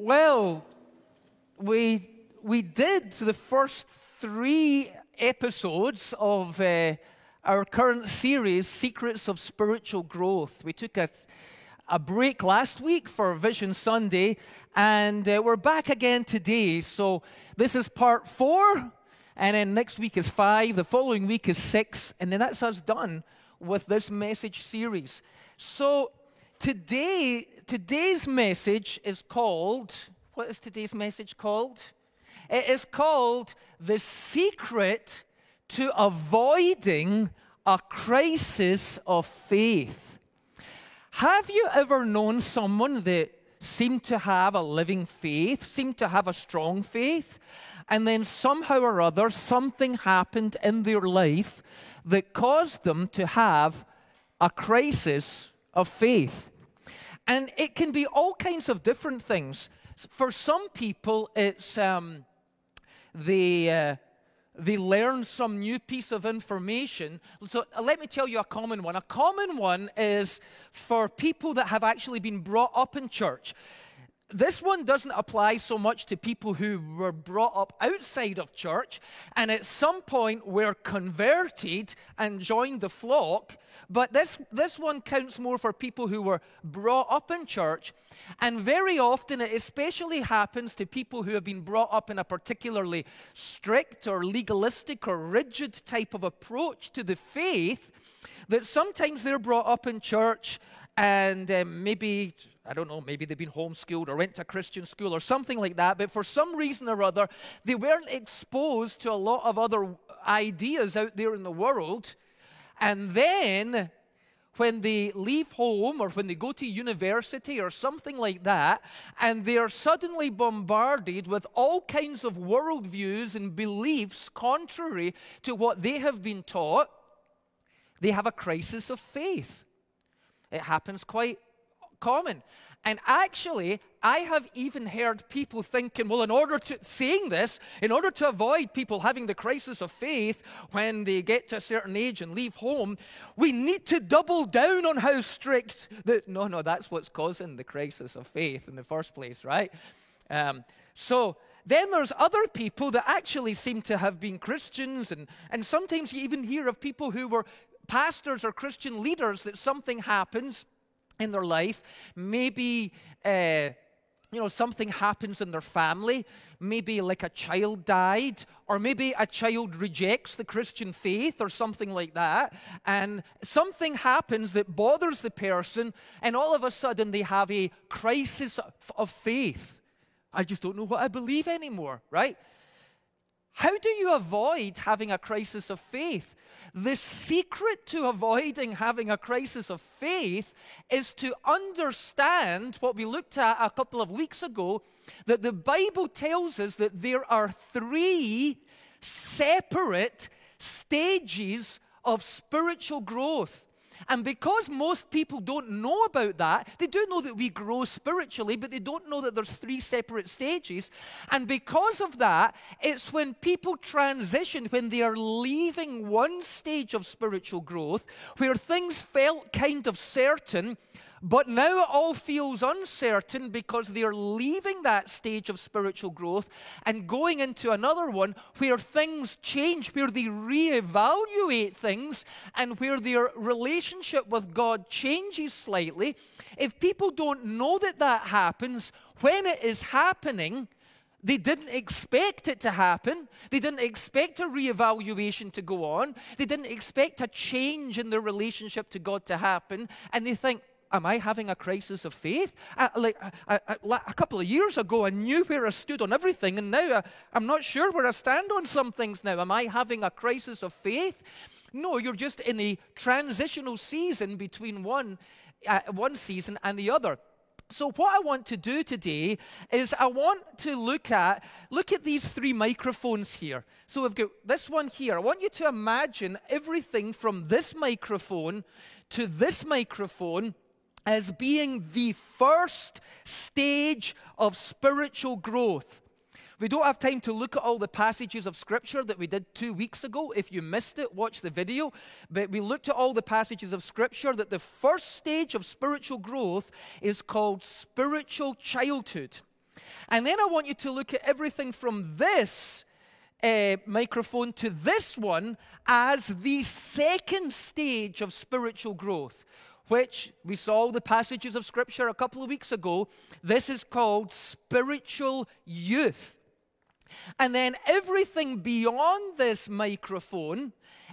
Well, we, we did the first three episodes of uh, our current series, Secrets of Spiritual Growth. We took a, a break last week for Vision Sunday, and uh, we're back again today. So, this is part four, and then next week is five, the following week is six, and then that's us done with this message series. So, today, today's message is called what is today's message called? It is called The Secret to Avoiding a Crisis of Faith. Have you ever known someone that seemed to have a living faith, seemed to have a strong faith, and then somehow or other something happened in their life that caused them to have a crisis of faith? And it can be all kinds of different things. For some people, it's um, they, uh, they learn some new piece of information. So uh, let me tell you a common one. A common one is for people that have actually been brought up in church. This one doesn't apply so much to people who were brought up outside of church and at some point were converted and joined the flock. But this, this one counts more for people who were brought up in church. And very often, it especially happens to people who have been brought up in a particularly strict or legalistic or rigid type of approach to the faith, that sometimes they're brought up in church and um, maybe I don't know, maybe they've been homeschooled or went to Christian school or something like that, but for some reason or other, they weren't exposed to a lot of other ideas out there in the world. And then when they leave home or when they go to university or something like that, and they are suddenly bombarded with all kinds of worldviews and beliefs contrary to what they have been taught, they have a crisis of faith. It happens quite common. And actually, I have even heard people thinking, well, in order to, saying this, in order to avoid people having the crisis of faith when they get to a certain age and leave home, we need to double down on how strict that. No, no, that's what's causing the crisis of faith in the first place, right? Um, so, then there's other people that actually seem to have been Christians, and, and sometimes you even hear of people who were pastors or Christian leaders that something happens in their life. Maybe, uh, you know, something happens in their family. Maybe like a child died, or maybe a child rejects the Christian faith or something like that. And something happens that bothers the person, and all of a sudden they have a crisis of faith. I just don't know what I believe anymore, right? How do you avoid having a crisis of faith? The secret to avoiding having a crisis of faith is to understand what we looked at a couple of weeks ago that the Bible tells us that there are three separate stages of spiritual growth. And because most people don't know about that, they do know that we grow spiritually, but they don't know that there's three separate stages. And because of that, it's when people transition, when they are leaving one stage of spiritual growth, where things felt kind of certain, but now it all feels uncertain because they're leaving that stage of spiritual growth and going into another one where things change, where they reevaluate things, and where their relationship with God changes slightly. If people don't know that that happens, when it is happening, they didn't expect it to happen. They didn't expect a reevaluation to go on. They didn't expect a change in their relationship to God to happen. And they think, am I having a crisis of faith? I, like uh, uh, I, I, a couple of years ago, I knew where I stood on everything, and now I, I'm not sure where I stand on some things now. Am I having a crisis of faith? No, you're just in a transitional season between one, uh, one season and the other. So what I want to do today is I want to look at look at these three microphones here. So we've got this one here. I want you to imagine everything from this microphone to this microphone as being the first stage of spiritual growth. We don't have time to look at all the passages of Scripture that we did two weeks ago. If you missed it, watch the video. But we looked at all the passages of Scripture that the first stage of spiritual growth is called spiritual childhood. And then I want you to look at everything from this uh, microphone to this one as the second stage of spiritual growth, which we saw the passages of Scripture a couple of weeks ago. This is called spiritual youth. And then everything beyond this microphone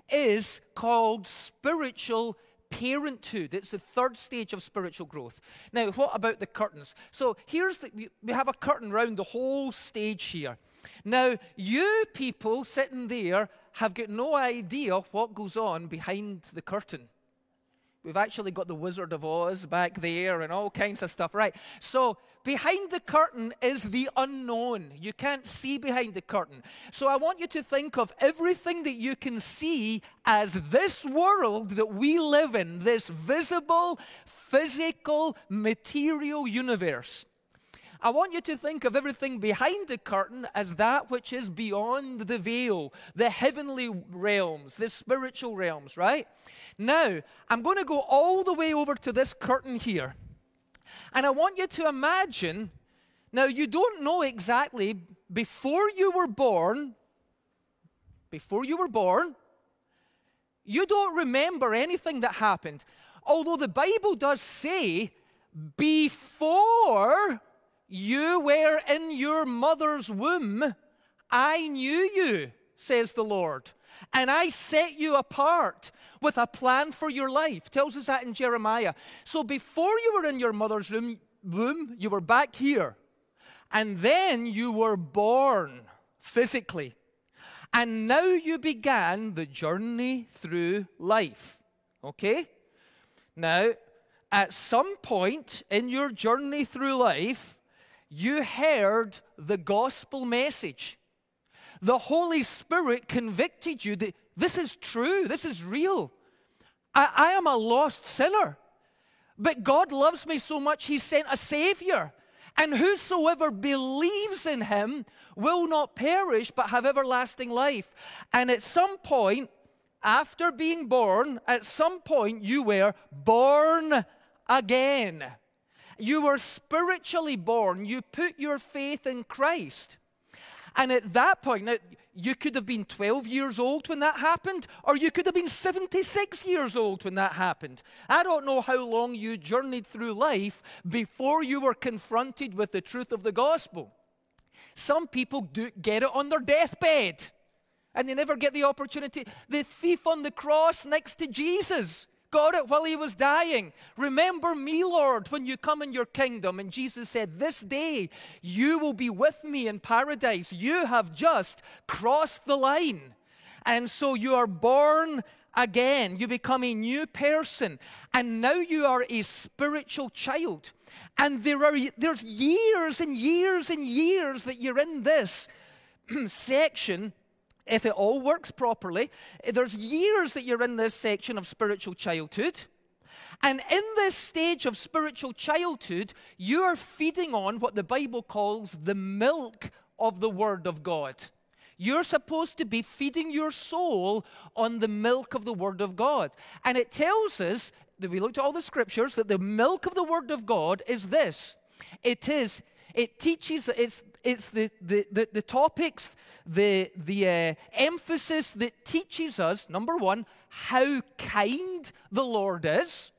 is called spiritual parenthood. It's the third stage of spiritual growth. Now, what about the curtains? So here's the, we have a curtain round the whole stage here. Now, you people sitting there have got no idea what goes on behind the curtain. We've actually got the Wizard of Oz back there and all kinds of stuff. Right. So behind the curtain is the unknown. You can't see behind the curtain. So I want you to think of everything that you can see as this world that we live in, this visible, physical, material universe. I want you to think of everything behind the curtain as that which is beyond the veil, the heavenly realms, the spiritual realms, right? Now, I'm going to go all the way over to this curtain here. And I want you to imagine now, you don't know exactly before you were born, before you were born, you don't remember anything that happened. Although the Bible does say, before you were in your mother's womb, I knew you, says the Lord and I set you apart with a plan for your life. Tells us that in Jeremiah. So before you were in your mother's womb, you were back here. And then you were born physically. And now you began the journey through life. Okay? Now, at some point in your journey through life, you heard the gospel message the Holy Spirit convicted you that this is true, this is real. I, I am a lost sinner. But God loves me so much, He sent a Savior. And whosoever believes in Him will not perish but have everlasting life. And at some point, after being born, at some point, you were born again. You were spiritually born. You put your faith in Christ. And at that point, now, you could have been 12 years old when that happened, or you could have been 76 years old when that happened. I don't know how long you journeyed through life before you were confronted with the truth of the gospel. Some people do get it on their deathbed, and they never get the opportunity. The thief on the cross next to Jesus got it while he was dying. Remember me, Lord, when you come in your kingdom. And Jesus said, This day you will be with me in paradise. You have just crossed the line. And so you are born again. You become a new person. And now you are a spiritual child. And there are, there's years and years and years that you're in this section if it all works properly, there's years that you're in this section of spiritual childhood. And in this stage of spiritual childhood, you are feeding on what the Bible calls the milk of the Word of God. You're supposed to be feeding your soul on the milk of the Word of God. And it tells us that we looked at all the scriptures that the milk of the Word of God is this it is it teaches, it's, it's the, the, the, the topics, the, the uh, emphasis that teaches us, number one, how kind the Lord is.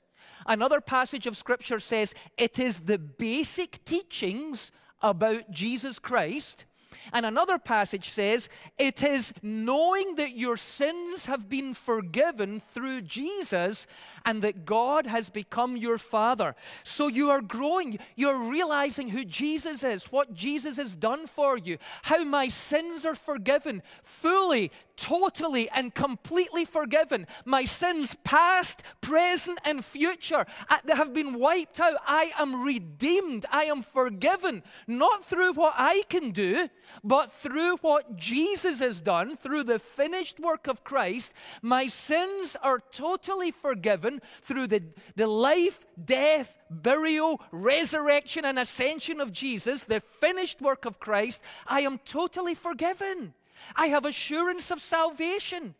Another passage of Scripture says it is the basic teachings about Jesus Christ. And another passage says, It is knowing that your sins have been forgiven through Jesus and that God has become your Father. So you are growing. You're realizing who Jesus is, what Jesus has done for you, how my sins are forgiven fully, totally, and completely forgiven. My sins, past, present, and future, uh, have been wiped out. I am redeemed. I am forgiven, not through what I can do, but through what Jesus has done, through the finished work of Christ. My sins are totally forgiven through the, the life, death, burial, resurrection, and ascension of Jesus, the finished work of Christ, I am totally forgiven. I have assurance of salvation.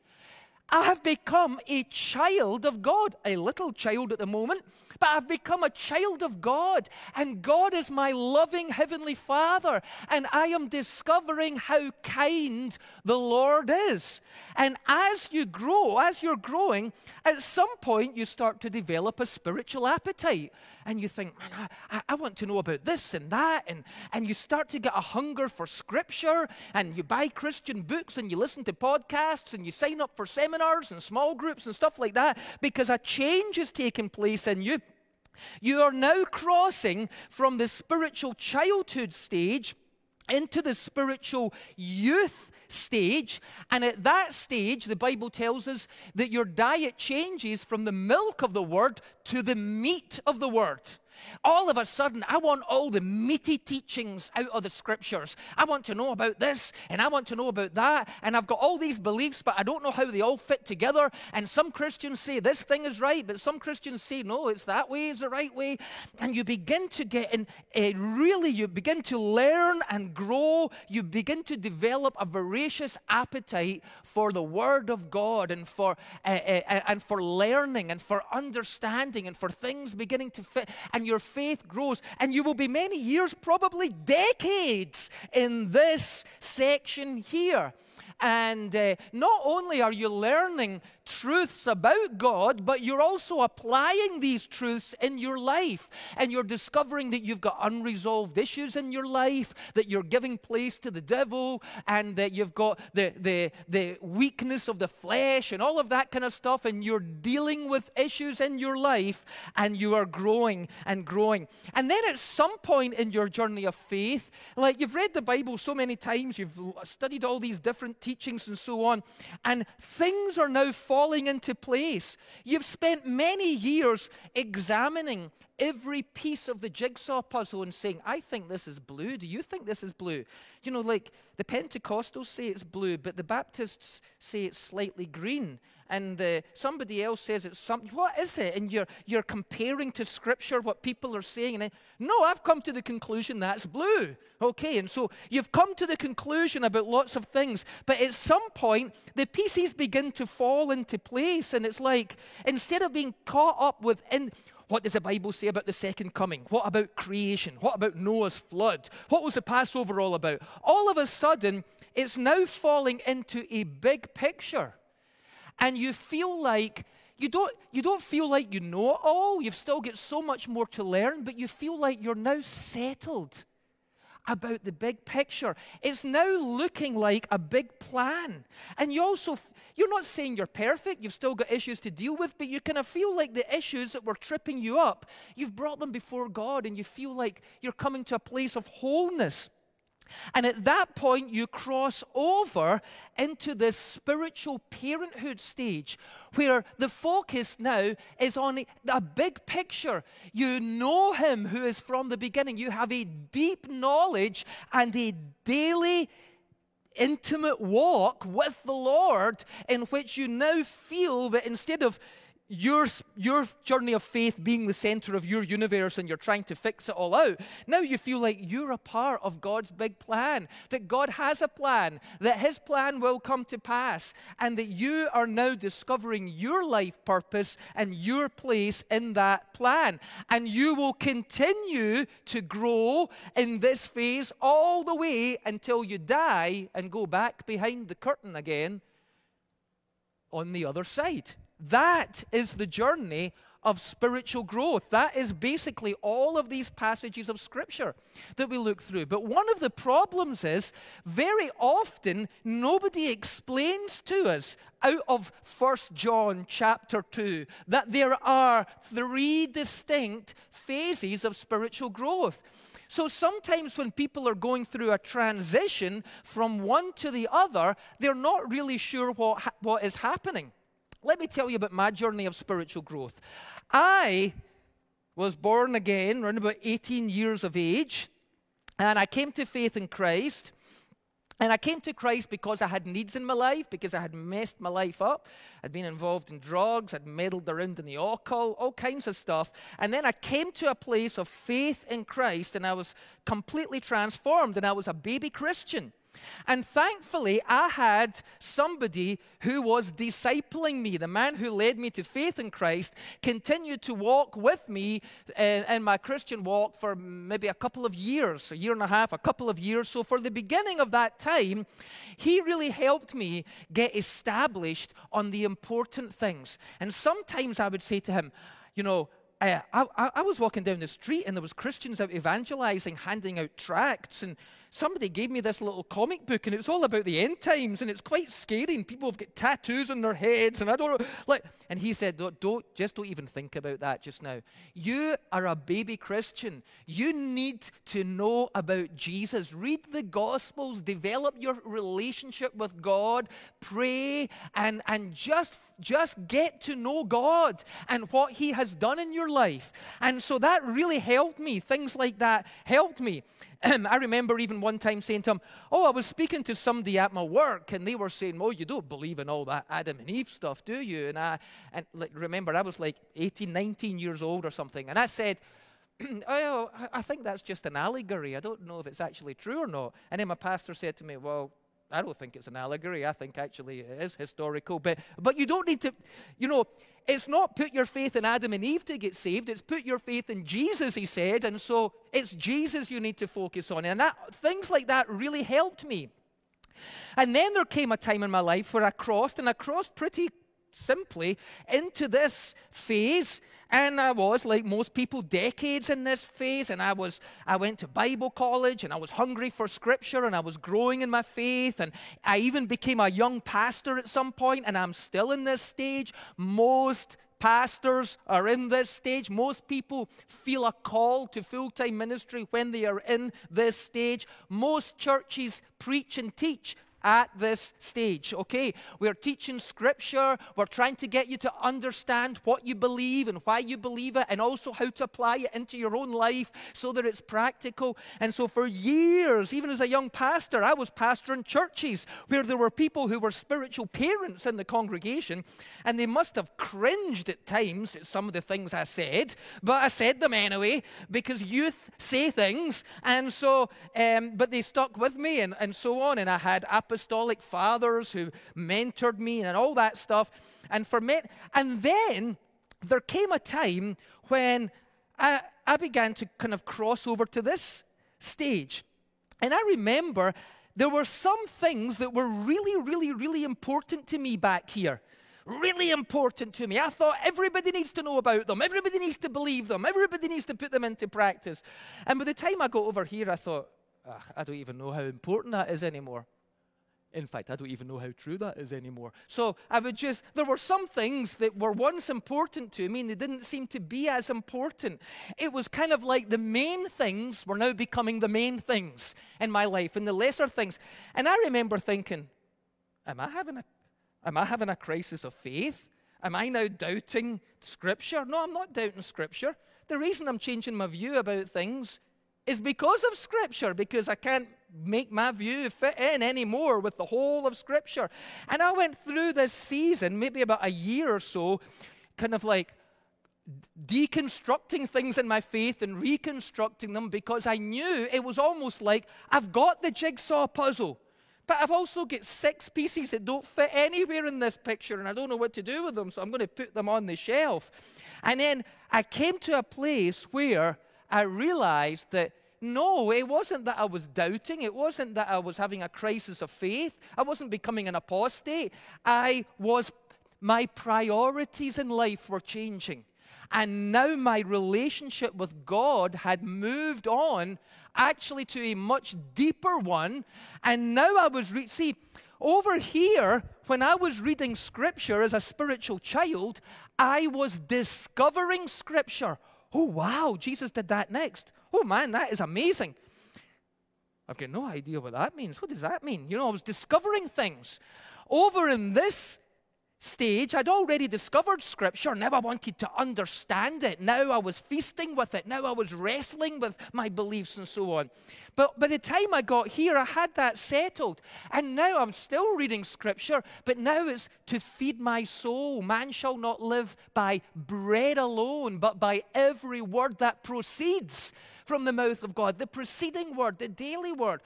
I have become a child of God, a little child at the moment, but I've become a child of God. And God is my loving Heavenly Father. And I am discovering how kind the Lord is. And as you grow, as you're growing, at some point you start to develop a spiritual appetite and you think, man, I, I, want to know about this and that. And, and you start to get a hunger for scripture, and you buy Christian books, and you listen to podcasts, and you sign up for seminars and small groups and stuff like that because a change is taking place in you. You are now crossing from the spiritual childhood stage into the spiritual youth stage. And at that stage, the Bible tells us that your diet changes from the milk of the word to the meat of the word. All of a sudden, I want all the meaty teachings out of the scriptures. I want to know about this and I want to know about that. And I've got all these beliefs, but I don't know how they all fit together. And some Christians say this thing is right, but some Christians say no, it's that way is the right way. And you begin to get in, uh, really, you begin to learn and grow. You begin to develop a voracious appetite for the Word of God and for, uh, uh, and for learning and for understanding and for things beginning to fit. And your faith grows. And you will be many years, probably decades, in this section here. And uh, not only are you learning truths about God, but you're also applying these truths in your life. And you're discovering that you've got unresolved issues in your life, that you're giving place to the devil, and that you've got the, the, the weakness of the flesh and all of that kind of stuff. And you're dealing with issues in your life, and you are growing and growing. And then at some point in your journey of faith, like you've read the Bible so many times, you've studied all these different teachings and so on, and things are now falling falling into place. You've spent many years examining every piece of the jigsaw puzzle and saying, I think this is blue. Do you think this is blue? You know, like the Pentecostals say it's blue, but the Baptists say it's slightly green and uh, somebody else says it's something. What is it? And you're, you're comparing to Scripture what people are saying. And I, no, I've come to the conclusion that's blue. Okay, and so you've come to the conclusion about lots of things, but at some point, the pieces begin to fall into place. And it's like, instead of being caught up with, in, what does the Bible say about the second coming? What about creation? What about Noah's flood? What was the Passover all about? All of a sudden, it's now falling into a big picture and you feel like you don't, you don't feel like you know it all. You've still got so much more to learn, but you feel like you're now settled about the big picture. It's now looking like a big plan. And you also, you're not saying you're perfect, you've still got issues to deal with, but you kind of feel like the issues that were tripping you up, you've brought them before God and you feel like you're coming to a place of wholeness. And at that point, you cross over into this spiritual parenthood stage where the focus now is on a, big picture. You know Him who is from the beginning. You have a deep knowledge and a daily intimate walk with the Lord in which you now feel that instead of your, your journey of faith being the center of your universe and you're trying to fix it all out, now you feel like you're a part of God's big plan, that God has a plan, that His plan will come to pass, and that you are now discovering your life purpose and your place in that plan. And you will continue to grow in this phase all the way until you die and go back behind the curtain again on the other side. That is the journey of spiritual growth. That is basically all of these passages of Scripture that we look through. But one of the problems is very often nobody explains to us out of 1 John chapter 2 that there are three distinct phases of spiritual growth. So sometimes when people are going through a transition from one to the other, they're not really sure what, ha- what is happening. Let me tell you about my journey of spiritual growth. I was born again around about 18 years of age, and I came to faith in Christ. And I came to Christ because I had needs in my life, because I had messed my life up. I'd been involved in drugs, I'd meddled around in the occult, all kinds of stuff. And then I came to a place of faith in Christ, and I was completely transformed, and I was a baby Christian. And thankfully, I had somebody who was discipling me. The man who led me to faith in Christ continued to walk with me in, in, my Christian walk for maybe a couple of years, a year and a half, a couple of years. So, for the beginning of that time, he really helped me get established on the important things. And sometimes I would say to him, you know, uh, I, I, I, was walking down the street and there was Christians out evangelizing, handing out tracts, and somebody gave me this little comic book, and it's all about the end times, and it's quite scary, and people have got tattoos on their heads, and I don't know, like, and he said, don't, don't, just don't even think about that just now. You are a baby Christian. You need to know about Jesus. Read the Gospels, develop your relationship with God, pray, and, and just, just get to know God and what He has done in your life. And so that really helped me. Things like that helped me. I remember even one time saying to him, Oh, I was speaking to somebody at my work, and they were saying, Oh, you don't believe in all that Adam and Eve stuff, do you? And I and like, remember, I was like 18, 19 years old or something, and I said, Oh, I think that's just an allegory. I don't know if it's actually true or not. And then my pastor said to me, Well, I don't think it's an allegory. I think actually it is historical. But, but you don't need to, you know, it's not put your faith in Adam and Eve to get saved. It's put your faith in Jesus, he said. And so it's Jesus you need to focus on. And that, things like that really helped me. And then there came a time in my life where I crossed, and I crossed pretty simply into this phase and I was, like most people, decades in this phase. And I was, I went to Bible college and I was hungry for scripture and I was growing in my faith. And I even became a young pastor at some point, and I'm still in this stage. Most pastors are in this stage. Most people feel a call to full time ministry when they are in this stage. Most churches preach and teach at this stage, okay? We're teaching scripture. We're trying to get you to understand what you believe and why you believe it, and also how to apply it into your own life so that it's practical. And so, for years, even as a young pastor, I was pastoring churches where there were people who were spiritual parents in the congregation, and they must have cringed at times at some of the things I said, but I said them anyway because youth say things. And so, um, but they stuck with me and, and so on. And I had apostolic apostolic fathers who mentored me and all that stuff. And for me, and then there came a time when I, I began to kind of cross over to this stage. And I remember there were some things that were really, really, really important to me back here. Really important to me. I thought everybody needs to know about them. Everybody needs to believe them. Everybody needs to put them into practice. And by the time I got over here, I thought, I don't even know how important that is anymore. In fact, I don't even know how true that is anymore. So I would just, there were some things that were once important to me and they didn't seem to be as important. It was kind of like the main things were now becoming the main things in my life and the lesser things. And I remember thinking, am I having a, am I having a crisis of faith? Am I now doubting Scripture? No, I'm not doubting Scripture. The reason I'm changing my view about things is because of Scripture, because I can't make my view fit in anymore with the whole of Scripture. And I went through this season, maybe about a year or so, kind of like deconstructing things in my faith and reconstructing them because I knew it was almost like I've got the jigsaw puzzle. But I've also got six pieces that don't fit anywhere in this picture, and I don't know what to do with them, so I'm going to put them on the shelf. And then I came to a place where I realized that no, it wasn't that I was doubting. It wasn't that I was having a crisis of faith. I wasn't becoming an apostate. I was, my priorities in life were changing. And now my relationship with God had moved on actually to a much deeper one. And now I was, re- see, over here, when I was reading scripture as a spiritual child, I was discovering scripture Oh, wow, Jesus did that next. Oh, man, that is amazing. I've got no idea what that means. What does that mean? You know, I was discovering things. Over in this stage, I'd already discovered Scripture. Now I wanted to understand it. Now I was feasting with it. Now I was wrestling with my beliefs and so on. But by the time I got here, I had that settled. And now I'm still reading Scripture, but now it's to feed my soul. Man shall not live by bread alone, but by every word that proceeds from the mouth of God. The preceding word, the daily word.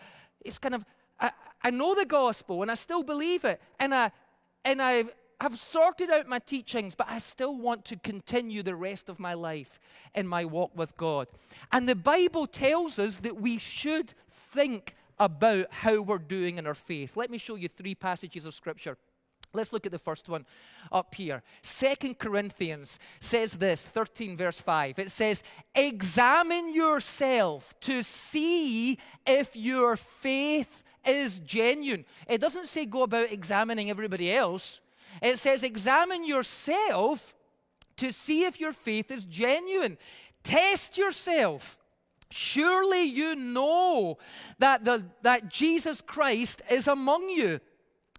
It's kind of I, I know the gospel and I still believe it. And I, and I have sorted out my teachings, but I still want to continue the rest of my life in my walk with God. And the Bible tells us that we should think about how we're doing in our faith. Let me show you three passages of Scripture. Let's look at the first one up here. Second Corinthians says this, 13 verse 5. It says, Examine yourself to see if your faith is genuine. It doesn't say go about examining everybody else. It says, Examine yourself to see if your faith is genuine. Test yourself. Surely you know that, the, that Jesus Christ is among you.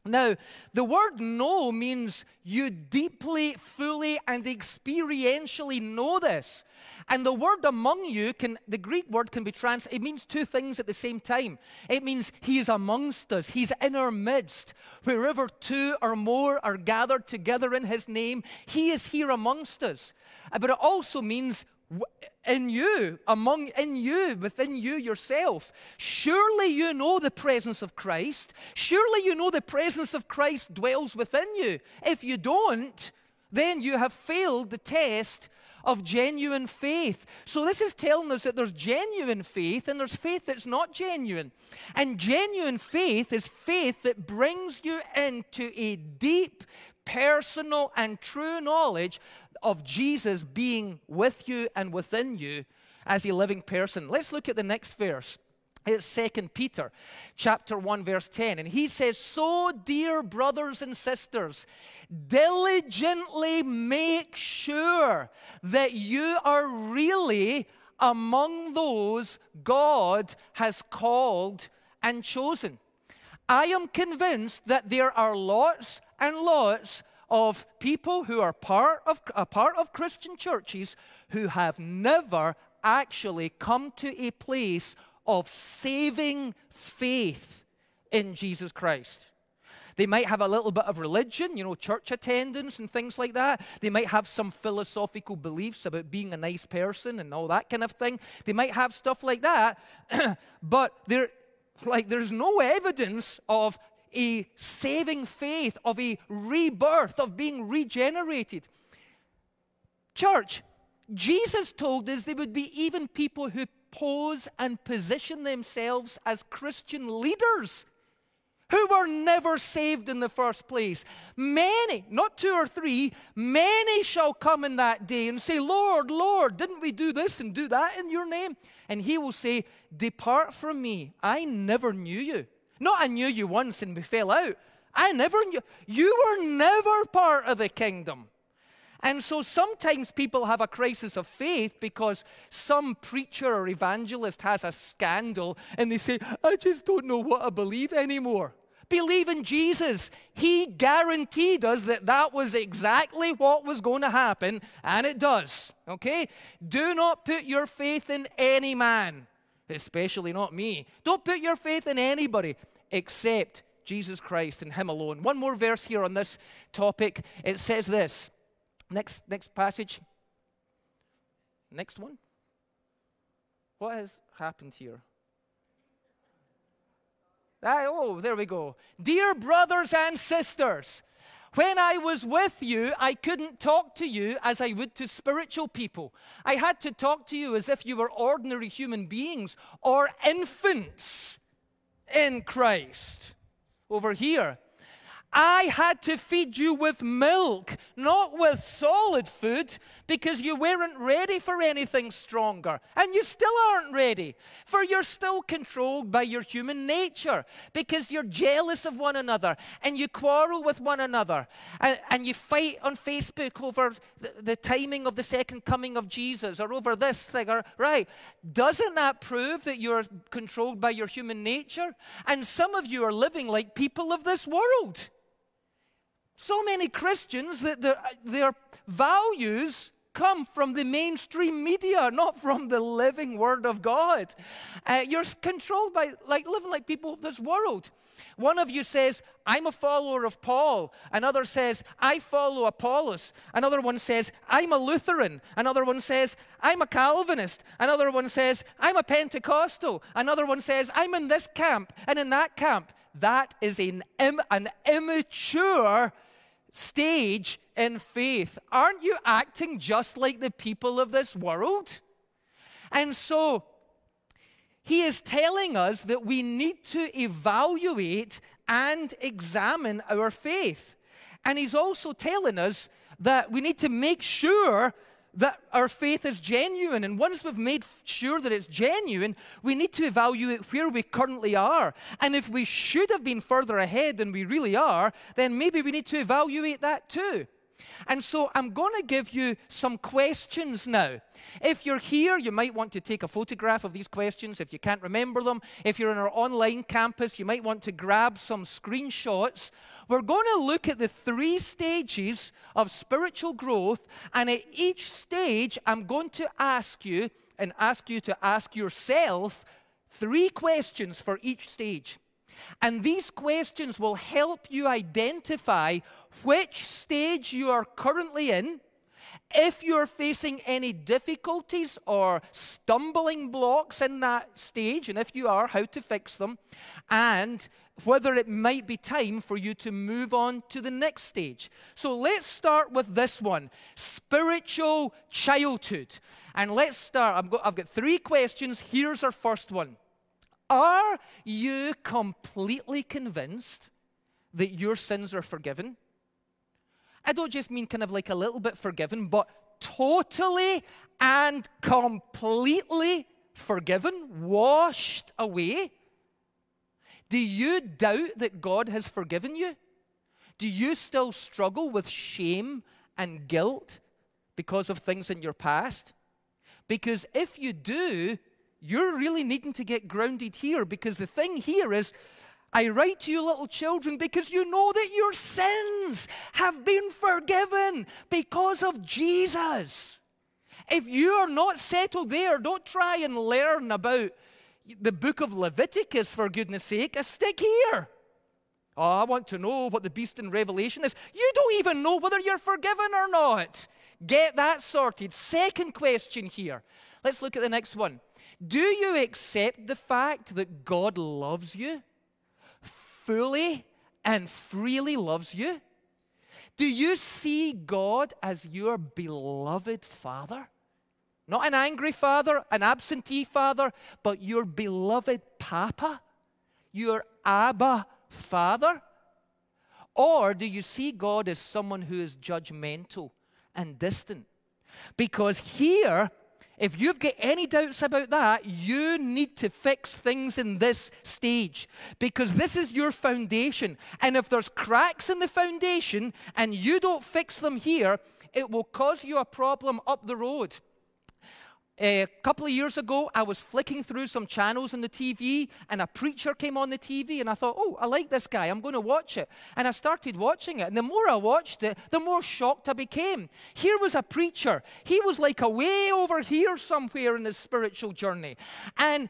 Now, the word know means you deeply, fully, and experientially know this. And the word among you can, the Greek word can be translated, it means two things at the same time. It means he is amongst us, he's in our midst. Wherever two or more are gathered together in his name, he is here amongst us. Uh, but it also means in you, among in you, within you yourself. Surely you know the presence of Christ. Surely you know the presence of Christ dwells within you. If you don't, then you have failed the test of genuine faith. So, this is telling us that there's genuine faith and there's faith that's not genuine. And genuine faith is faith that brings you into a deep, personal, and true knowledge of Jesus being with you and within you as a living person. Let's look at the next verse. It's Second Peter chapter 1 verse 10 and he says so dear brothers and sisters diligently make sure that you are really among those God has called and chosen. I am convinced that there are lots and lots of people who are part of, a part of Christian churches who have never actually come to a place of saving faith in Jesus Christ. They might have a little bit of religion, you know, church attendance and things like that. They might have some philosophical beliefs about being a nice person and all that kind of thing. They might have stuff like that, but there, like, there's no evidence of a saving faith, of a rebirth, of being regenerated. Church, Jesus told us there would be even people who pose and position themselves as Christian leaders who were never saved in the first place. Many, not two or three, many shall come in that day and say, Lord, Lord, didn't we do this and do that in your name? And he will say, Depart from me, I never knew you. Not I knew you once and we fell out. I never knew. You were never part of the kingdom. And so sometimes people have a crisis of faith because some preacher or evangelist has a scandal and they say, I just don't know what I believe anymore. Believe in Jesus. He guaranteed us that that was exactly what was going to happen, and it does. Okay? Do not put your faith in any man, especially not me. Don't put your faith in anybody except Jesus Christ and Him alone. One more verse here on this topic. It says this. Next, next passage. Next one. What has happened here? Ah, oh, there we go. Dear brothers and sisters, when I was with you, I couldn't talk to you as I would to spiritual people. I had to talk to you as if you were ordinary human beings or infants in Christ. Over here, I had to feed you with milk, not with solid food, because you weren't ready for anything stronger. And you still aren't ready, for you're still controlled by your human nature, because you're jealous of one another, and you quarrel with one another, and, and you fight on Facebook over the, the timing of the second coming of Jesus, or over this thing, or right. Doesn't that prove that you're controlled by your human nature? And some of you are living like people of this world. So many Christians that their, their values come from the mainstream media, not from the living Word of God. Uh, you're controlled by like living like people of this world. One of you says, I'm a follower of Paul. Another says, I follow Apollos. Another one says, I'm a Lutheran. Another one says, I'm a Calvinist. Another one says, I'm a Pentecostal. Another one says, I'm in this camp and in that camp. That is an, an immature stage in faith. Aren't you acting just like the people of this world? And so, he is telling us that we need to evaluate and examine our faith. And he's also telling us that we need to make sure that our faith is genuine. And once we've made sure that it's genuine, we need to evaluate where we currently are. And if we should have been further ahead than we really are, then maybe we need to evaluate that too. And so I'm going to give you some questions now. If you're here, you might want to take a photograph of these questions if you can't remember them. If you're in our online campus, you might want to grab some screenshots. We're going to look at the three stages of spiritual growth, and at each stage, I'm going to ask you and ask you to ask yourself three questions for each stage. And these questions will help you identify which stage you are currently in, if you're facing any difficulties or stumbling blocks in that stage, and if you are, how to fix them, and whether it might be time for you to move on to the next stage. So let's start with this one spiritual childhood. And let's start. I've got, I've got three questions. Here's our first one Are you completely convinced that your sins are forgiven? I don't just mean kind of like a little bit forgiven, but totally and completely forgiven, washed away? Do you doubt that God has forgiven you? Do you still struggle with shame and guilt because of things in your past? Because if you do, you're really needing to get grounded here because the thing here is I write to you, little children, because you know that your sins have been forgiven because of Jesus. If you are not settled there, don't try and learn about the book of Leviticus, for goodness sake. A stick here. Oh, I want to know what the beast in Revelation is. You don't even know whether you're forgiven or not. Get that sorted. Second question here. Let's look at the next one. Do you accept the fact that God loves you? fully and freely loves you? Do you see God as your beloved Father? Not an angry father, an absentee father, but your beloved Papa, your Abba Father? Or do you see God as someone who is judgmental and distant? Because here, if you've got any doubts about that, you need to fix things in this stage because this is your foundation. And if there's cracks in the foundation and you don't fix them here, it will cause you a problem up the road. A couple of years ago, I was flicking through some channels on the TV, and a preacher came on the TV, and I thought, oh, I like this guy. I'm going to watch it. And I started watching it. And the more I watched it, the more shocked I became. Here was a preacher. He was like away over here somewhere in his spiritual journey. And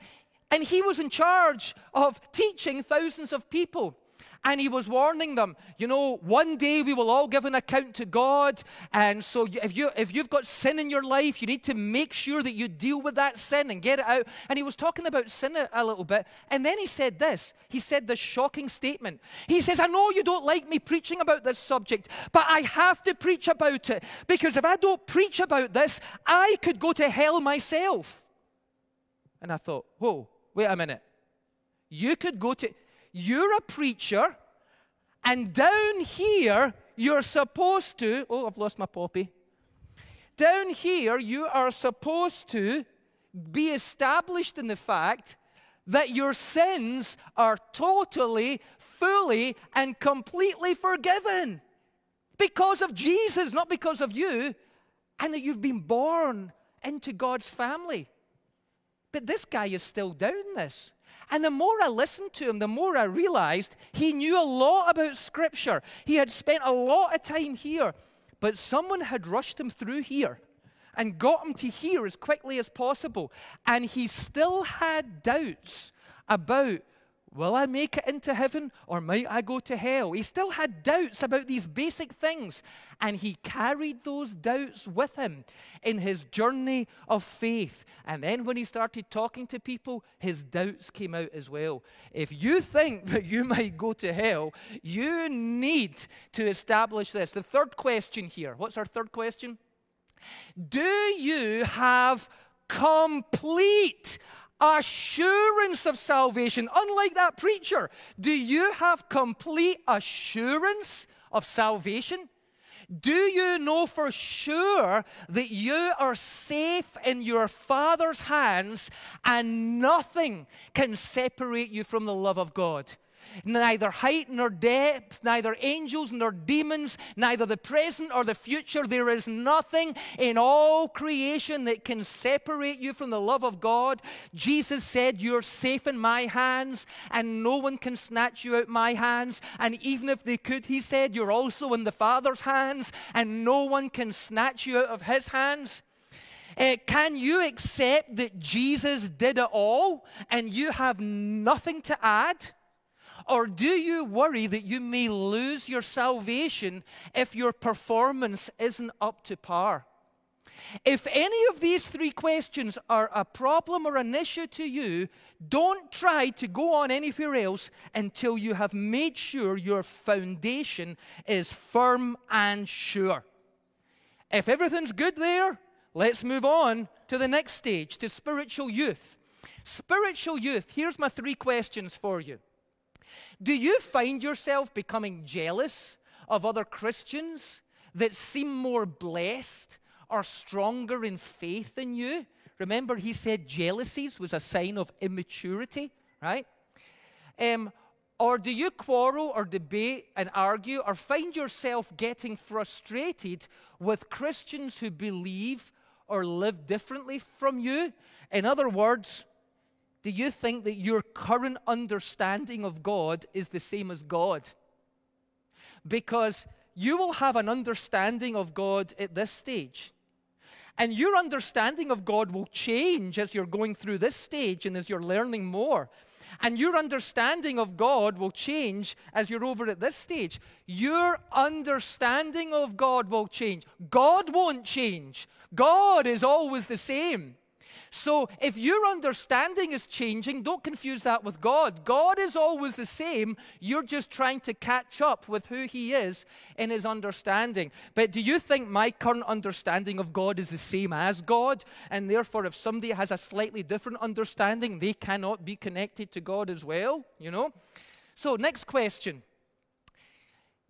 and he was in charge of teaching thousands of people. And he was warning them, you know, one day we will all give an account to God. And so if, you, if you've got sin in your life, you need to make sure that you deal with that sin and get it out. And he was talking about sin a, a little bit. And then he said this he said this shocking statement. He says, I know you don't like me preaching about this subject, but I have to preach about it because if I don't preach about this, I could go to hell myself. And I thought, whoa, wait a minute. You could go to. You're a preacher, and down here, you're supposed to. Oh, I've lost my poppy. Down here, you are supposed to be established in the fact that your sins are totally, fully, and completely forgiven because of Jesus, not because of you, and that you've been born into God's family. But this guy is still doubting this. And the more I listened to him, the more I realized he knew a lot about Scripture. He had spent a lot of time here, but someone had rushed him through here. and got him to here as quickly as possible. And he still had doubts about Will I make it into heaven or might I go to hell? He still had doubts about these basic things, and he carried those doubts with him in his journey of faith. And then when he started talking to people, his doubts came out as well. If you think that you might go to hell, you need to establish this. The third question here what's our third question? Do you have complete assurance of salvation. Unlike that preacher, do you have complete assurance of salvation? Do you know for sure that you are safe in your Father's hands and nothing can separate you from the love of God? Neither height nor depth, neither angels nor demons, neither the present or the future. There is nothing in all creation that can separate you from the love of God. Jesus said, You're safe in my hands, and no one can snatch you out my hands. And even if they could, he said, You're also in the Father's hands, and no one can snatch you out of his hands. Uh, can you accept that Jesus did it all and you have nothing to add? Or do you worry that you may lose your salvation if your performance isn't up to par? If any of these three questions are a problem or an issue to you, don't try to go on anywhere else until you have made sure your foundation is firm and sure. If everything's good there, let's move on to the next stage, to spiritual youth. Spiritual youth, here's my three questions for you. Do you find yourself becoming jealous of other Christians that seem more blessed or stronger in faith than you? Remember, he said jealousies was a sign of immaturity, right? Um, or do you quarrel or debate and argue or find yourself getting frustrated with Christians who believe or live differently from you? In other words, do you think that your current understanding of God is the same as God? Because you will have an understanding of God at this stage. And your understanding of God will change as you're going through this stage and as you're learning more. And your understanding of God will change as you're over at this stage. Your understanding of God will change. God won't change. God is always the same. So if your understanding is changing, don't confuse that with God. God is always the same. You're just trying to catch up with who He is in His understanding. But do you think my current understanding of God is the same as God? And therefore, if somebody has a slightly different understanding, they cannot be connected to God as well? You know? So, next question.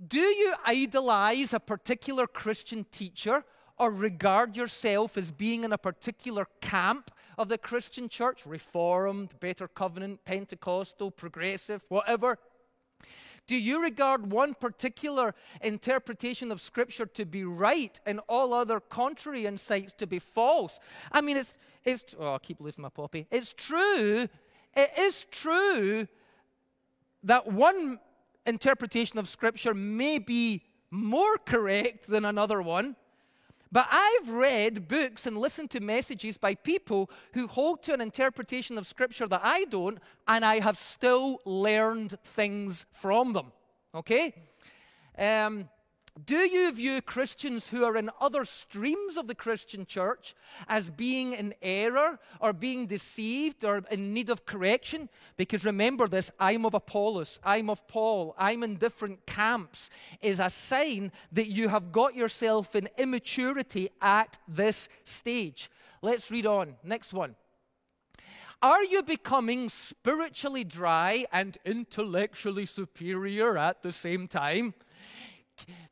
Do you idolize a particular Christian teacher or regard yourself as being in a particular camp of the Christian church, Reformed, Better Covenant, Pentecostal, Progressive, whatever? Do you regard one particular interpretation of Scripture to be right and all other contrary insights to be false? I mean, it's, it's oh, I keep losing my poppy. It's true, it is true that one interpretation of Scripture may be more correct than another one. But I've read books and listened to messages by people who hold to an interpretation of Scripture that I don't, and I have still learned things from them. Okay? Um, do you view Christians who are in other streams of the Christian church as being in error or being deceived or in need of correction? Because remember this I'm of Apollos, I'm of Paul, I'm in different camps, is a sign that you have got yourself in immaturity at this stage. Let's read on. Next one. Are you becoming spiritually dry and intellectually superior at the same time?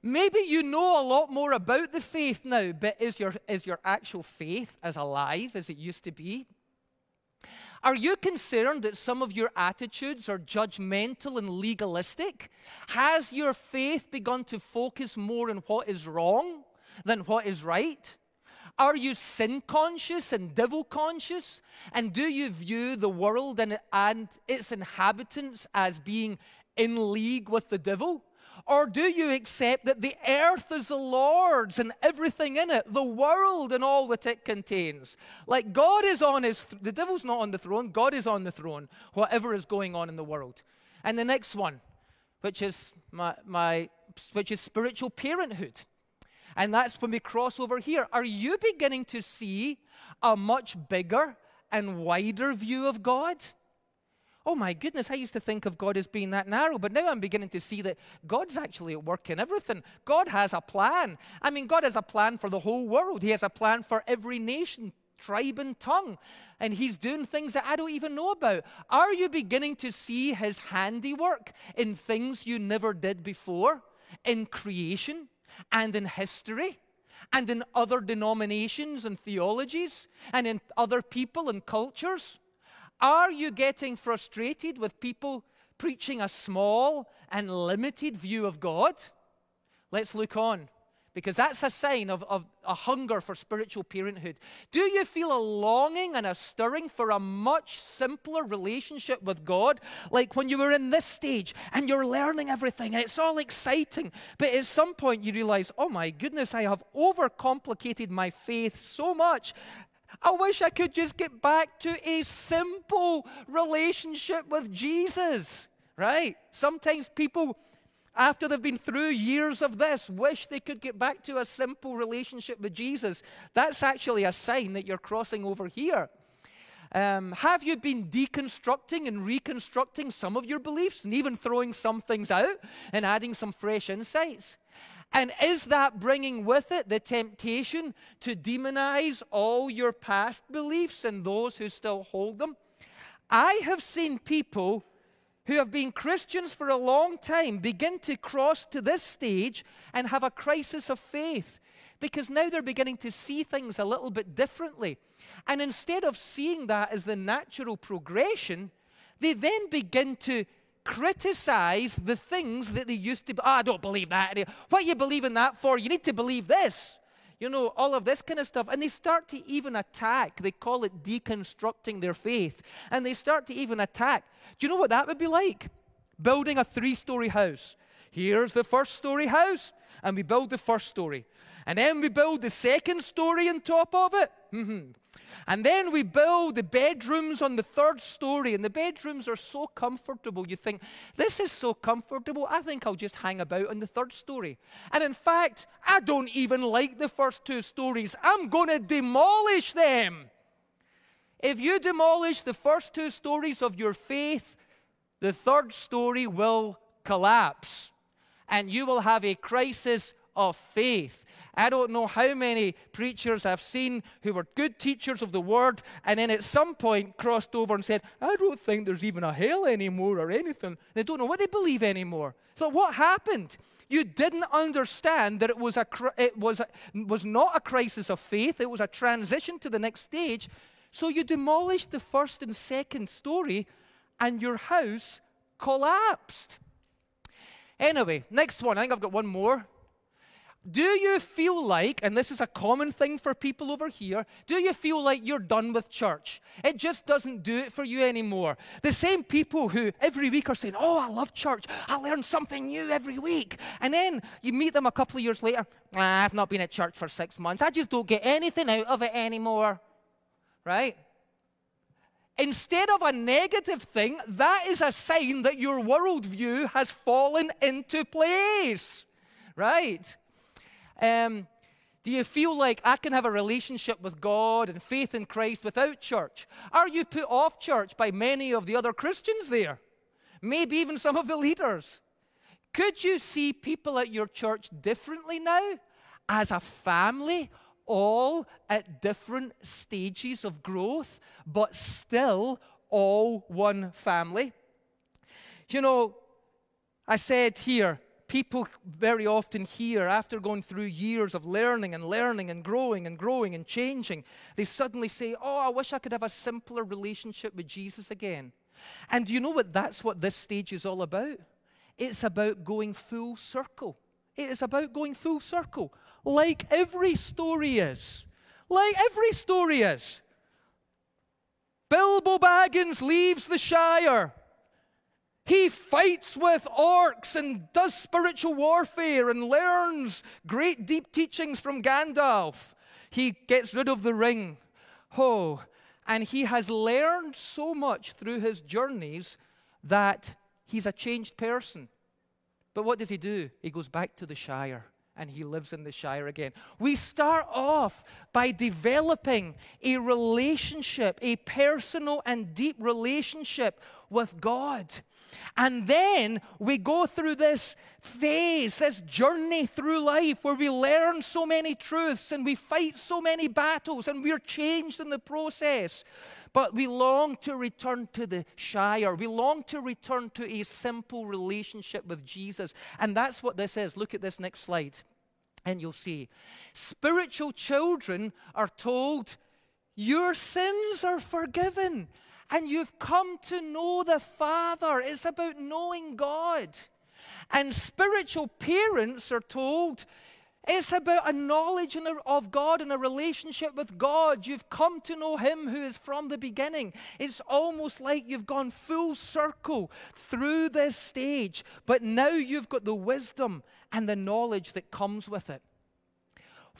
Maybe you know a lot more about the faith now, but is your, is your actual faith as alive as it used to be? Are you concerned that some of your attitudes are judgmental and legalistic? Has your faith begun to focus more on what is wrong than what is right? Are you sin conscious and devil conscious? And do you view the world and, and its inhabitants as being in league with the devil? Or do you accept that the earth is the Lord's and everything in it, the world and all that it contains? Like God is on his, th- the devil's not on the throne, God is on the throne, whatever is going on in the world. And the next one, which is my, my which is spiritual parenthood. And that's when we cross over here. Are you beginning to see a much bigger and wider view of God? Oh my goodness, I used to think of God as being that narrow, but now I'm beginning to see that God's actually at work in everything. God has a plan. I mean, God has a plan for the whole world, He has a plan for every nation, tribe, and tongue. And He's doing things that I don't even know about. Are you beginning to see His handiwork in things you never did before, in creation and in history? And in other denominations and theologies, and in other people and cultures? Are you getting frustrated with people preaching a small and limited view of God? Let's look on because that's a sign of, of, a hunger for spiritual parenthood. Do you feel a longing and a stirring for a much simpler relationship with God? Like when you were in this stage and you're learning everything and it's all exciting, but at some point you realize, oh my goodness, I have overcomplicated my faith so much I wish I could just get back to a simple relationship with Jesus, right? Sometimes people, after they've been through years of this, wish they could get back to a simple relationship with Jesus. That's actually a sign that you're crossing over here. Um, have you been deconstructing and reconstructing some of your beliefs and even throwing some things out and adding some fresh insights? And is that bringing with it the temptation to demonize all your past beliefs and those who still hold them? I have seen people who have been Christians for a long time begin to cross to this stage and have a crisis of faith because now they're beginning to see things a little bit differently. And instead of seeing that as the natural progression, they then begin to criticize the things that they used to. Oh, I don't believe that. What are you believing that for? You need to believe this. You know, all of this kind of stuff. And they start to even attack. They call it deconstructing their faith. And they start to even attack. Do you know what that would be like? Building a three story house. Here's the first story house, and we build the first story. And then we build the second story on top of it. Mm-hmm. And then we build the bedrooms on the third story, and the bedrooms are so comfortable. You think, this is so comfortable, I think I'll just hang about on the third story. And in fact, I don't even like the first two stories. I'm going to demolish them. If you demolish the first two stories of your faith, the third story will collapse, and you will have a crisis of faith. I don't know how many preachers I've seen who were good teachers of the word and then at some point crossed over and said, I don't think there's even a hell anymore or anything. They don't know what they believe anymore. So what happened? You didn't understand that it was, a, it was, a, was not a crisis of faith, it was a transition to the next stage. So you demolished the first and second story, and your house collapsed. Anyway, next one. I think I've got one more. Do you feel like, and this is a common thing for people over here, do you feel like you're done with church? It just doesn't do it for you anymore. The same people who every week are saying, Oh, I love church. I learn something new every week. And then you meet them a couple of years later, ah, I've not been at church for six months. I just don't get anything out of it anymore. Right? Instead of a negative thing, that is a sign that your worldview has fallen into place. Right? Um, do you feel like I can have a relationship with God and faith in Christ without church? Are you put off church by many of the other Christians there? Maybe even some of the leaders. Could you see people at your church differently now? As a family, all at different stages of growth, but still all one family? You know, I said here, people very often hear after going through years of learning and learning and growing and growing and changing, they suddenly say, Oh, I wish I could have a simpler relationship with Jesus again. And you know what that's what this stage is all about? It's about going full circle. It is about going full circle, like every story is. Like every story is. Bilbo Baggins leaves the Shire. He fights with orcs and does spiritual warfare and learns great deep teachings from Gandalf. He gets rid of the ring. Oh, and he has learned so much through his journeys that he's a changed person. But what does he do? He goes back to the Shire and he lives in the Shire again. We start off by developing a relationship, a personal and deep relationship with God. And then we go through this phase, this journey through life where we learn so many truths and we fight so many battles and we're changed in the process. But we long to return to the Shire. We long to return to a simple relationship with Jesus. And that's what this is. Look at this next slide, and you'll see. Spiritual children are told, Your sins are forgiven and you've come to know the Father. It's about knowing God. And spiritual parents are told it's about a knowledge of God and a relationship with God. You've come to know Him who is from the beginning. It's almost like you've gone full circle through this stage, but now you've got the wisdom and the knowledge that comes with it.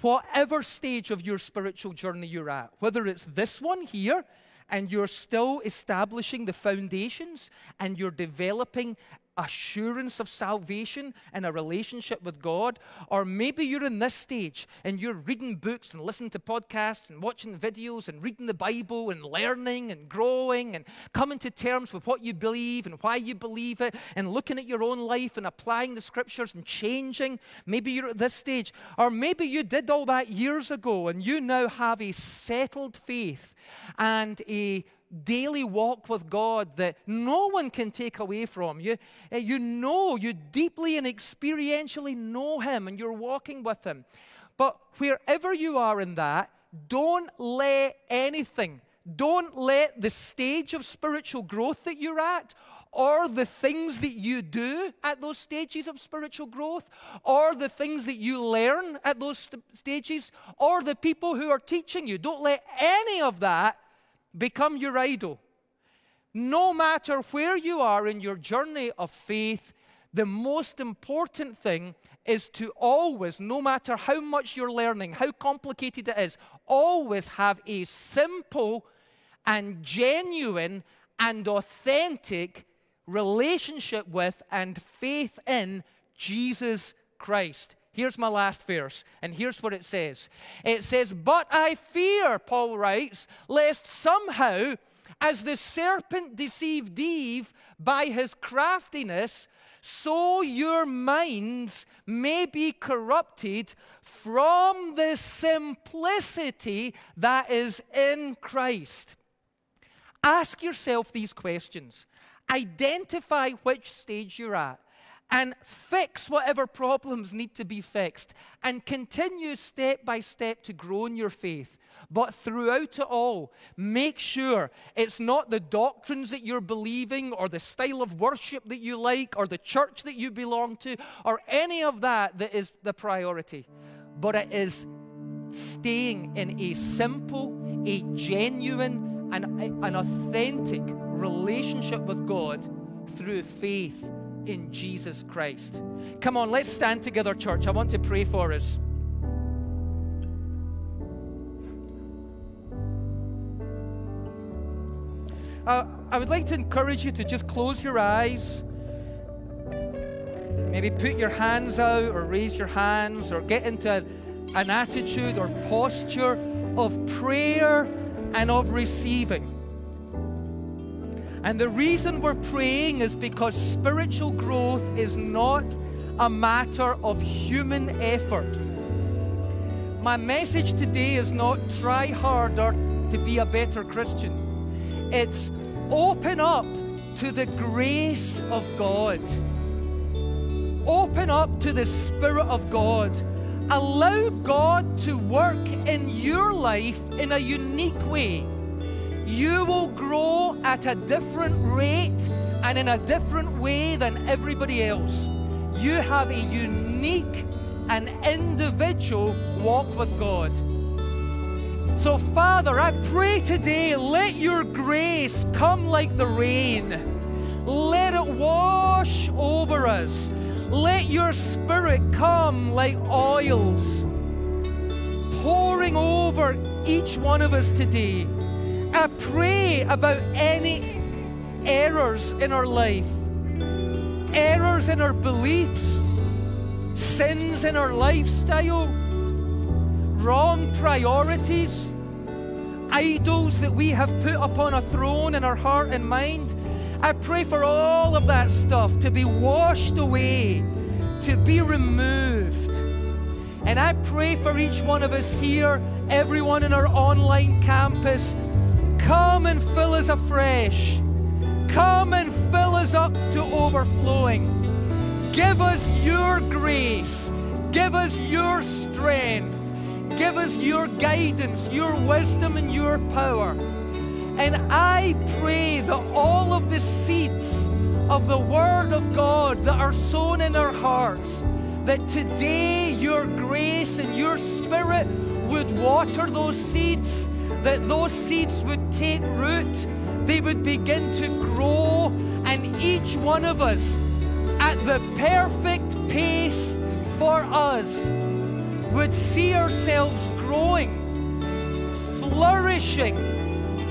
Whatever stage of your spiritual journey you're at, whether it's this one here, and you're still establishing the foundations and you're developing assurance of salvation and a relationship with God. Or maybe you're in this stage and you're reading books and listening to podcasts and watching videos and reading the Bible and learning and growing and coming to terms with what you believe and why you believe it and looking at your own life and applying the scriptures and changing. Maybe you're at this stage. Or maybe you did all that years ago and you now have a settled faith and a daily walk with God that no one can take away from you. Eh, you know, you deeply and experientially know Him and you're walking with Him. But wherever you are in that, don't let anything, don't let the stage of spiritual growth that you're at or the things that you do at those stages of spiritual growth, or the things that you learn at those st- stages, or the people who are teaching you. Don't let any of that become your idol. No matter where you are in your journey of faith, the most important thing is to always, no matter how much you're learning, how complicated it is, always have a simple and genuine and authentic relationship with and faith in Jesus Christ. Here's my last verse, and here's what it says it says, But I fear, Paul writes, lest somehow, as the serpent deceived Eve by his craftiness, so your minds may be corrupted from the simplicity that is in Christ. Ask yourself these questions. Identify which stage you're at and fix whatever problems need to be fixed and continue step by step to grow in your faith. But throughout it all, make sure it's not the doctrines that you're believing or the style of worship that you like or the church that you belong to or any of that that is the priority. But it is staying in a simple, a genuine, and an authentic relationship with God through faith in Jesus Christ. Come on, let's stand together, church. I want to pray for us. Uh, I would like to encourage you to just close your eyes. Maybe put your hands out or raise your hands or get into an attitude or posture of prayer and of receiving. And the reason we're praying is because spiritual growth is not a matter of human effort. My message today is not try harder to be a better Christian. It's open up to the grace of God. Open up to the Spirit of God. Allow God to work in your life in a unique way you will grow at a different rate and in a different way than everybody else. You have a unique and individual walk with God. So, Father, I pray today, let your grace come like the rain. Let it wash over us. Let your spirit come like oils, pouring over each one of us today. I pray about any errors in our life, errors in our beliefs, sins in our lifestyle, wrong priorities, idols that we have put upon a throne in our heart and mind. I pray for all of that stuff to be washed away, to be removed. And I pray for each one of us here, everyone in our online campus, come and fill us afresh. Come and fill us up to overflowing. Give us your grace. Give us your strength. Give us your guidance, your wisdom, and your power. And I pray that all of the seeds of the Word of God that are sown in our hearts, that today your grace and your Spirit would water those seeds, that those seeds would take root, they would begin to grow, and each one of us at the perfect pace for us would see ourselves growing, flourishing,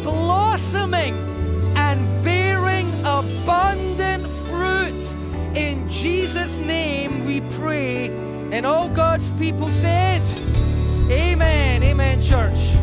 blossoming, and bearing abundant fruit. In Jesus' name we pray. And all God's people said, Amen. Amen, church.